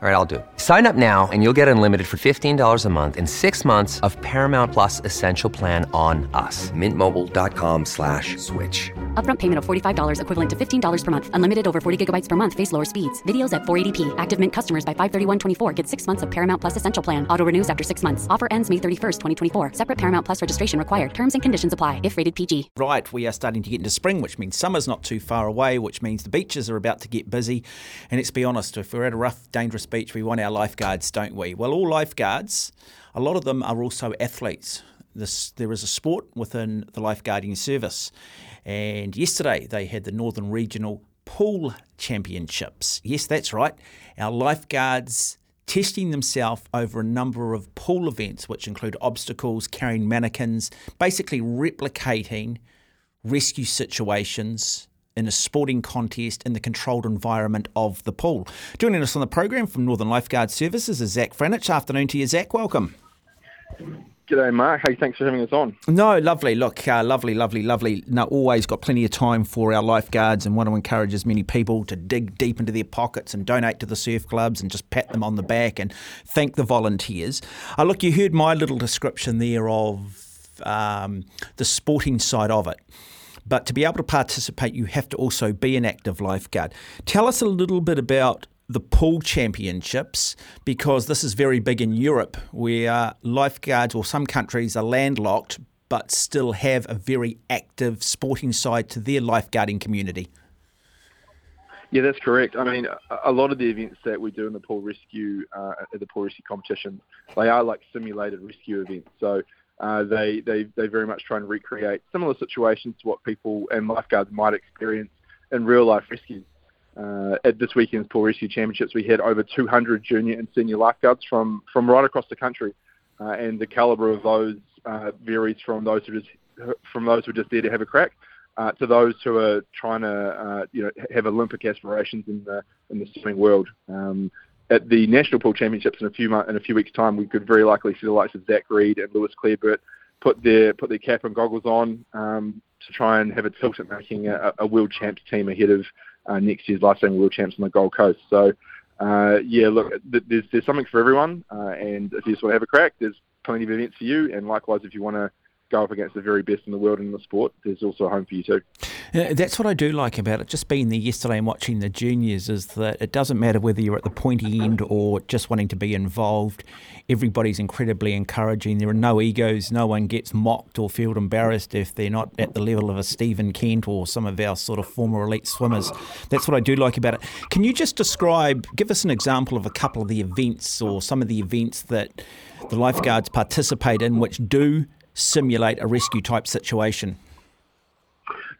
All right, I'll do. it. Sign up now and you'll get unlimited for $15 a month in six months of Paramount Plus Essential Plan on us. Mintmobile.com slash switch. Upfront payment of $45 equivalent to $15 per month. Unlimited over 40 gigabytes per month. Face lower speeds. Videos at 480p. Active Mint customers by 531.24 get six months of Paramount Plus Essential Plan. Auto renews after six months. Offer ends May 31st, 2024. Separate Paramount Plus registration required. Terms and conditions apply if rated PG. Right, we are starting to get into spring, which means summer's not too far away, which means the beaches are about to get busy. And let's be honest, if we're at a rough, dangerous beach, we want our lifeguards, don't we? Well, all lifeguards, a lot of them are also athletes. This, there is a sport within the lifeguarding service. And yesterday they had the Northern Regional Pool Championships. Yes, that's right. Our lifeguards testing themselves over a number of pool events, which include obstacles, carrying mannequins, basically replicating rescue situations in a sporting contest in the controlled environment of the pool. Joining us on the program from Northern Lifeguard Services is Zac Franich. Afternoon to you, Zac. Welcome. G'day, Mark. Hey, thanks for having us on. No, lovely. Look, uh, lovely, lovely, lovely. No, always got plenty of time for our lifeguards and want to encourage as many people to dig deep into their pockets and donate to the surf clubs and just pat them on the back and thank the volunteers. Uh, look, you heard my little description there of um, the sporting side of it. But to be able to participate, you have to also be an active lifeguard. Tell us a little bit about the pool championships because this is very big in Europe where lifeguards or some countries are landlocked but still have a very active sporting side to their lifeguarding community. Yeah, that's correct. I mean, a, lot of the events that we do in the pool rescue, uh, the pool rescue competitions, they are like simulated rescue events. So uh, they, they they very much try and recreate similar situations to what people and lifeguards might experience in real life rescues. Uh, at this weekend's Pool Rescue Championships, we had over 200 junior and senior lifeguards from, from right across the country, uh, and the calibre of those uh, varies from those who just from those who are just there to have a crack uh, to those who are trying to you know have Olympic aspirations in the in the swimming world. Um, at the National Pool Championships in a few months, in a few weeks' time, we could very likely see the likes of Zac Reid and Lewis Clareburt put their put their cap and goggles on um, to try and have a tilt at making a, a world champs team ahead of uh, next year's lifesaving world champs on the Gold Coast. So, uh, yeah, look, there's there's something for everyone, uh, and if you just want to have a crack, there's plenty of events for you. And likewise, if you want to go up against the very best in the world in the sport, there's also a home for you too. Uh, that's what I do like about it. Just being there yesterday and watching the juniors is that it doesn't matter whether you're at the pointy end or just wanting to be involved. Everybody's incredibly encouraging. There are no egos. No one gets mocked or feel embarrassed if they're not at the level of a Steven Kent or some of our sort of former elite swimmers. That's what I do like about it. Can you just describe, give us an example of a couple of the events or some of the events that the lifeguards participate in which do simulate a rescue type situation?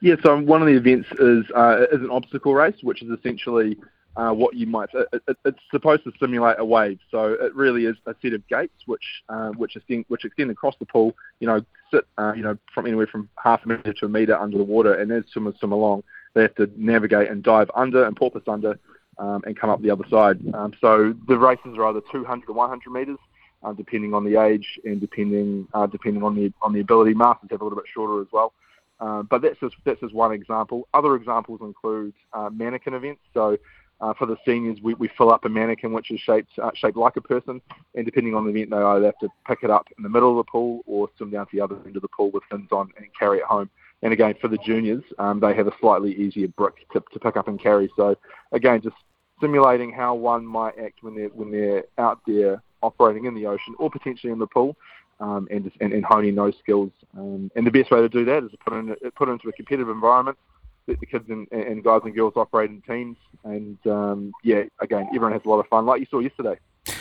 Yeah, so one of the events is uh, is an obstacle race, which is essentially uh, what you might. It, it, it's supposed to simulate a wave, so it really is a set of gates which uh, which extend which extend across the pool. You know, sit uh, you know from anywhere from half a meter to a meter under the water, and as swimmers swim along, they have to navigate and dive under and porpoise under um, and come up the other side. Um, so the races are either 200 to 100 meters uh, depending on the age and depending uh, depending on the on the ability. Masters have a little bit shorter as well. Uh, but that's just that's just one example. Other examples include uh, mannequin events. So uh, for the seniors, we, we fill up a mannequin which is shaped uh, shaped like a person, and depending on the event, they either have to pick it up in the middle of the pool or swim down to the other end of the pool with fins on and carry it home. And again, for the juniors, um, they have a slightly easier brick to, to pick up and carry. So again, just simulating how one might act when they're when they're out there operating in the ocean or potentially in the pool, um, and, and, and honing those skills. Um, and the best way to do that is to put in put it into a competitive environment. The kids and, and guys and girls operate in teams, and um, yeah, again, everyone has a lot of fun, like you saw yesterday.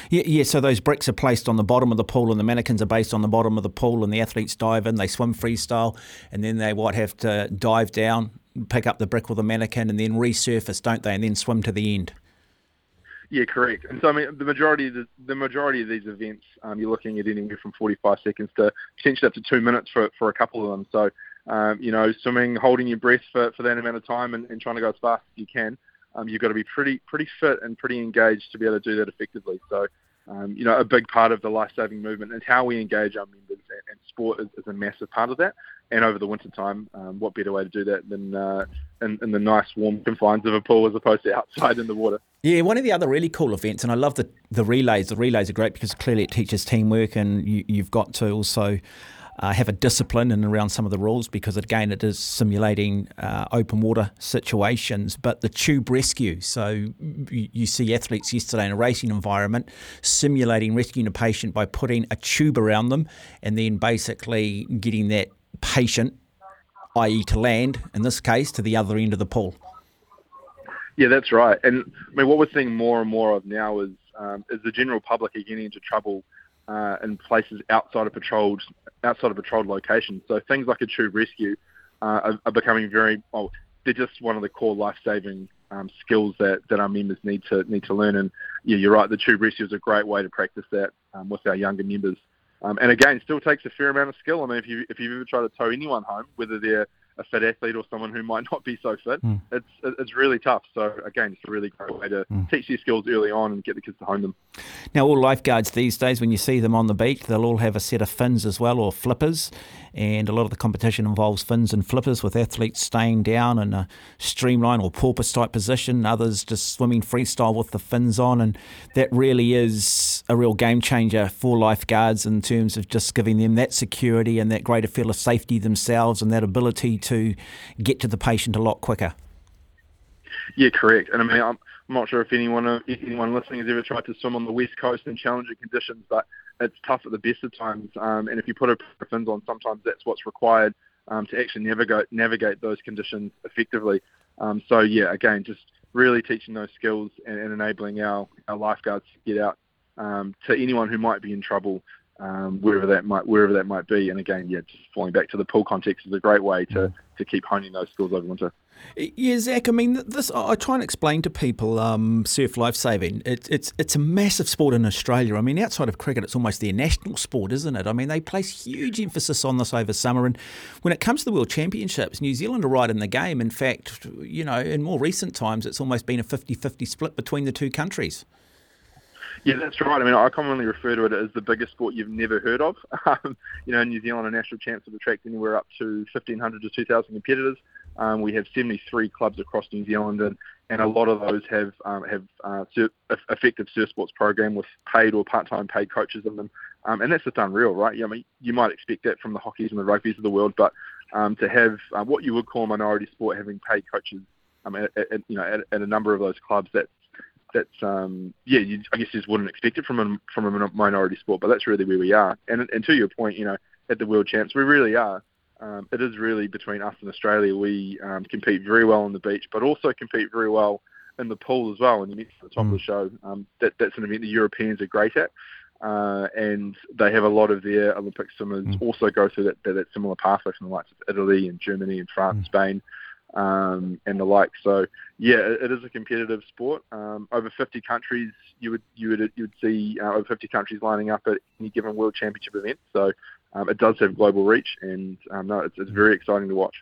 Yeah, yeah. So those bricks are placed on the bottom of the pool, and the mannequins are based on the bottom of the pool, and the athletes dive in. They swim freestyle, and then they what have to dive down, pick up the brick with the mannequin, and then resurface, don't they? And then swim to the end. Yeah, correct. And so I mean, the majority of the, the majority of these events, um, you're looking at anywhere from 45 seconds to potentially up to two minutes for for a couple of them. So, um, you know, swimming, holding your breath for, for that amount of time, and, and trying to go as fast as you can. Um, you've got to be pretty pretty fit and pretty engaged to be able to do that effectively. So, um, you know, a big part of the life-saving movement is how we engage our members, and, and sport is, is, a massive part of that. And over the winter time, um, what better way to do that than uh, in, in, the nice warm confines of a pool as opposed to outside in the water? Yeah, one of the other really cool events, and I love the the relays. The relays are great because clearly it teaches teamwork, and you, you've got to also uh, have a discipline and around some of the rules because again it is simulating uh, open water situations. But the tube rescue, so you, see athletes yesterday in a racing environment simulating rescuing a patient by putting a tube around them and then basically getting that patient, i.e., to land in this case, to the other end of the pool. Yeah, that's right. And I mean, what we're seeing more and more of now is um, is the general public are getting into trouble uh, in places outside of patrolled outside of patrolled locations. So things like a tube rescue uh, are, are, becoming very well. They're just one of the core life saving um, skills that, that our members need to need to learn. And yeah, you're right. The tube rescue is a great way to practice that um, with our younger members. Um, and again, still takes a fair amount of skill. I mean, if you if you've ever tried to tow anyone home, whether they're a fit athlete or someone who might not be so fit, mm. it's it's really tough. So again, it's a really great way to mm. teach these skills early on and get the kids to hone them. Now, all lifeguards these days, when you see them on the beach, they'll all have a set of fins as well or flippers, and a lot of the competition involves fins and flippers with athletes staying down in a streamline or porpoise type position, others just swimming freestyle with the fins on, and that really is a real game changer for lifeguards in terms of just giving them that security and that greater feel of safety themselves and that ability to get to the patient a lot quicker. Yeah, correct. And I mean, I'm, not sure if anyone anyone listening has ever tried to swim on the west coast in challenging conditions, but it's tough at the best of times. Um, and if you put a fins on, sometimes that's what's required um, to actually navigate navigate those conditions effectively. Um, so yeah, again, just really teaching those skills and, and enabling our, our lifeguards to get out um, to anyone who might be in trouble um, wherever that might wherever that might be. And again, yeah, just falling back to the pool context is a great way to, mm. to keep honing those skills over winter. Yeah, Zac. I mean, this I try and explain to people um, surf lifesaving. It, it's it's a massive sport in Australia. I mean, outside of cricket, it's almost their national sport, isn't it? I mean, they place huge emphasis on this over summer. And when it comes to the World Championships, New Zealand are right in the game. In fact, you know, in more recent times, it's almost been a 50-50 split between the two countries. Yeah, that's right. I mean, I commonly refer to it as the biggest sport you've never heard of. Um, you know, in New Zealand, a national champs have attracted anywhere up to 1,500 to 2,000 competitors. Um, we have 73 clubs across New Zealand, and, and a lot of those have um, have uh, effective surf sports program with paid or part-time paid coaches in them, um, and that's just unreal, right? Yeah, I mean, you might expect that from the hockeys and the rugby's of the world, but um, to have uh, what you would call a minority sport having paid coaches, um, at, at, you know, at, at a number of those clubs, that's that's um, yeah, you, I guess you just wouldn't expect it from a from a minority sport, but that's really where we are. And and to your point, you know, at the World Champs, we really are um, it is really between us and Australia. We um, compete very well on the beach, but also compete very well in the pool as well. And you mentioned at the top mm. of the mm. show um, that that's an event the Europeans are great at, uh, and they have a lot of their Olympic swimmers mm. also go through that, that, that similar pathway from the likes of Italy and Germany and France, mm. Spain. Um, and the like. So yeah, it, is a competitive sport. Um, over 50 countries, you would you would you would see uh, over 50 countries lining up at any given World Championship event. So um, it does have global reach, and um, no, it's, it's, very exciting to watch.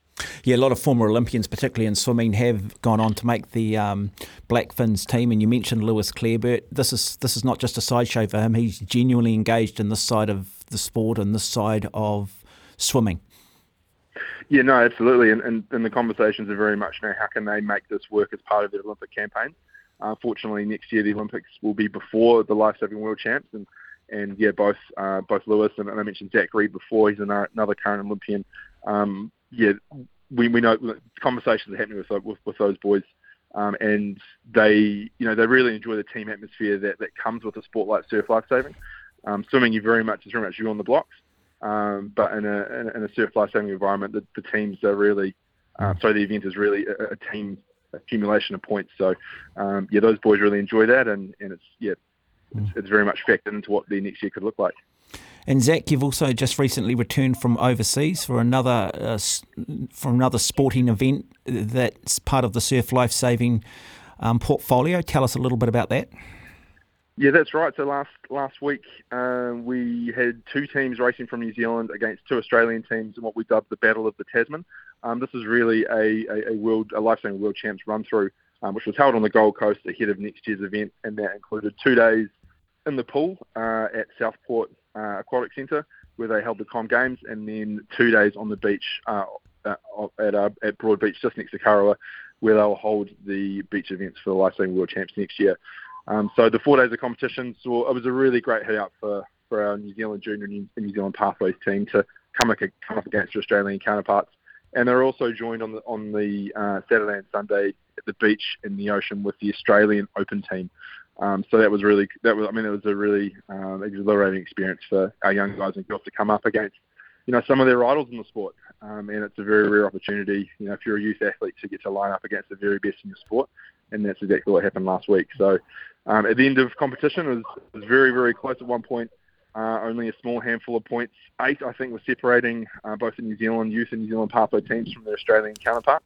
Yeah, a lot of former Olympians, particularly in swimming, have gone on to make the um, Black Fins team. And you mentioned Lewis Clareburt. This is this is not just a sideshow for him. He's genuinely engaged in this side of the sport and this side of swimming. Yeah, no, absolutely. And, and, and the conversations are very much you know how can they make this work as part of their Olympic campaign. Uh, fortunately, next year the Olympics will be before the lifesaving World Champs, and and yeah, both uh, both Lewis and, and, I mentioned Zac Reid before. He's another, another current Olympian. Um, yeah, we, we know conversations are happening with with, with those boys, um, and they you know they really enjoy the team atmosphere that, that comes with a sport like surf lifesaving. Um, swimming, you very much is very much you on the blocks, um, but in a in a, in a surf lifesaving environment, the, the teams are really uh, so the event is really a, a team accumulation of points. So um, yeah, those boys really enjoy that, and, and it's yeah it's, it's very much factored into what the next year could look like. And Zac, you've also just recently returned from overseas for another uh, for another sporting event that's part of the Surf Life Saving um, portfolio. Tell us a little bit about that. Yeah, that's right. So last last week uh, we had two teams racing from New Zealand against two Australian teams in what we dubbed the Battle of the Tasman. Um, this is really a, a, a world a lifesaving world champs run through, um, which was held on the Gold Coast ahead of next year's event, and that included two days in the pool uh, at Southport uh, Aquatic Centre, where they held the Com Games, and then two days on the beach uh, at uh, at Broadbeach, just next to Kurrawa, where they'll hold the beach events for the Lifesaving World Champs next year. Um, so the four days of competition, so it was a really great hit out for, for our New Zealand junior and New Zealand pathways team to come, up, come up against Australian counterparts. And they're also joined on the on the uh, Saturday and Sunday at the beach in the ocean with the Australian Open team. Um, so that was really that was I mean it was a really um, exhilarating experience for our young guys and girls to come up against you know some of their idols in the sport. Um, and it's a very rare opportunity, you know, if you're a youth athlete to get to line up against the very best in your sport, and that's exactly what happened last week. So um, at the end of competition, it was, it was very, very close at one point. Uh, only a small handful of points, eight I think, was separating uh, both the New Zealand youth and New Zealand pathway teams from their Australian counterparts.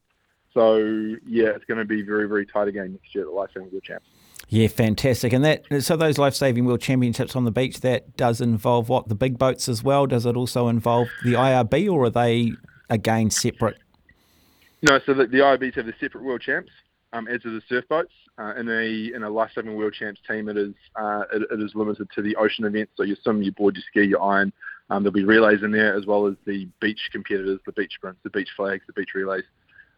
So yeah, it's going to be very, very tight again next year at the Life Saving World Champs. Yeah, fantastic. And that so those life saving world championships on the beach that does involve what the big boats as well. Does it also involve the IRB, or are they again separate? No, so the, the IRBs have the separate world champs, um, as do the surf boats. Uh, in a in a life saving world champs team, it is uh, it, it is limited to the ocean events. So you swim, you board, you ski, you iron. Um, there'll be relays in there as well as the beach competitors, the beach sprints, the beach flags, the beach relays.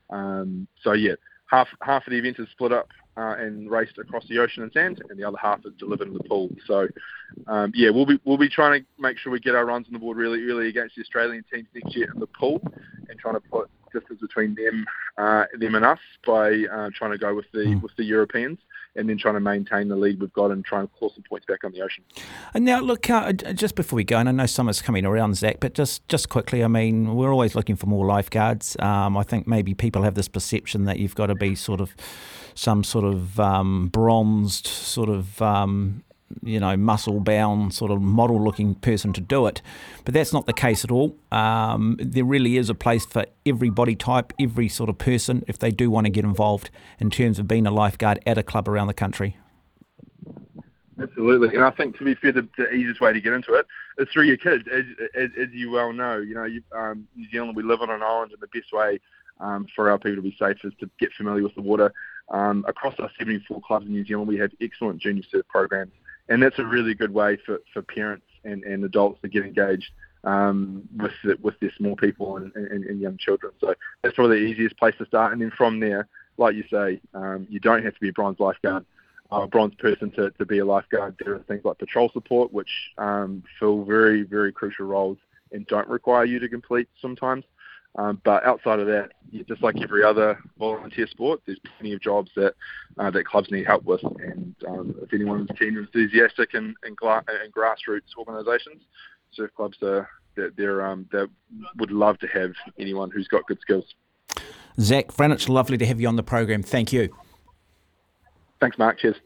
Um, so yeah, half half of the event is split up uh, and raced across the ocean and sand, and the other half is delivered in the pool. So, um, yeah, we'll be we'll be trying to make sure we get our runs on the board really early against the Australian teams next year in the pool, and trying to put distance between them uh, them and us by uh, trying to go with the mm. with the Europeans and then trying to maintain the lead we've got and try and claw some points back on the ocean. And now, look, uh, just before we go, and I know summer's coming around, Zac, but just, just quickly, I mean, we're always looking for more lifeguards. Um, I think maybe people have this perception that you've got to be sort of some sort of um, bronzed, sort of um, you know, muscle bound, sort of model looking person to do it. But that's not the case at all. Um, there really is a place for every body type, every sort of person, if they do want to get involved in terms of being a lifeguard at a club around the country. Absolutely, and I think to be fair, the, the easiest way to get into it is through your kids, as, as, as you well know. You know, you, um, New Zealand, we live on an island, and the best way um, for our people to be safe is to get familiar with the water. Um, across our 74 clubs in New Zealand, we have excellent junior surf programs and that's a really good way for, for parents and, and adults to get engaged um, with the, with their small people and, and, and, young children. So that's probably the easiest place to start. And then from there, like you say, um, you don't have to be a bronze lifeguard, uh, a bronze person to, to be a lifeguard. There are things like patrol support, which um, fill very, very crucial roles and don't require you to complete sometimes. Um, but outside of that, just like every other volunteer sport, there's plenty of jobs that uh, that clubs need help with. And um, if anyone's keen and enthusiastic in, in, gla- in grassroots organisations, surf clubs are that they're um, that would love to have anyone who's got good skills. Zac Franich, lovely to have you on the program. Thank you. Thanks, Mark. Cheers.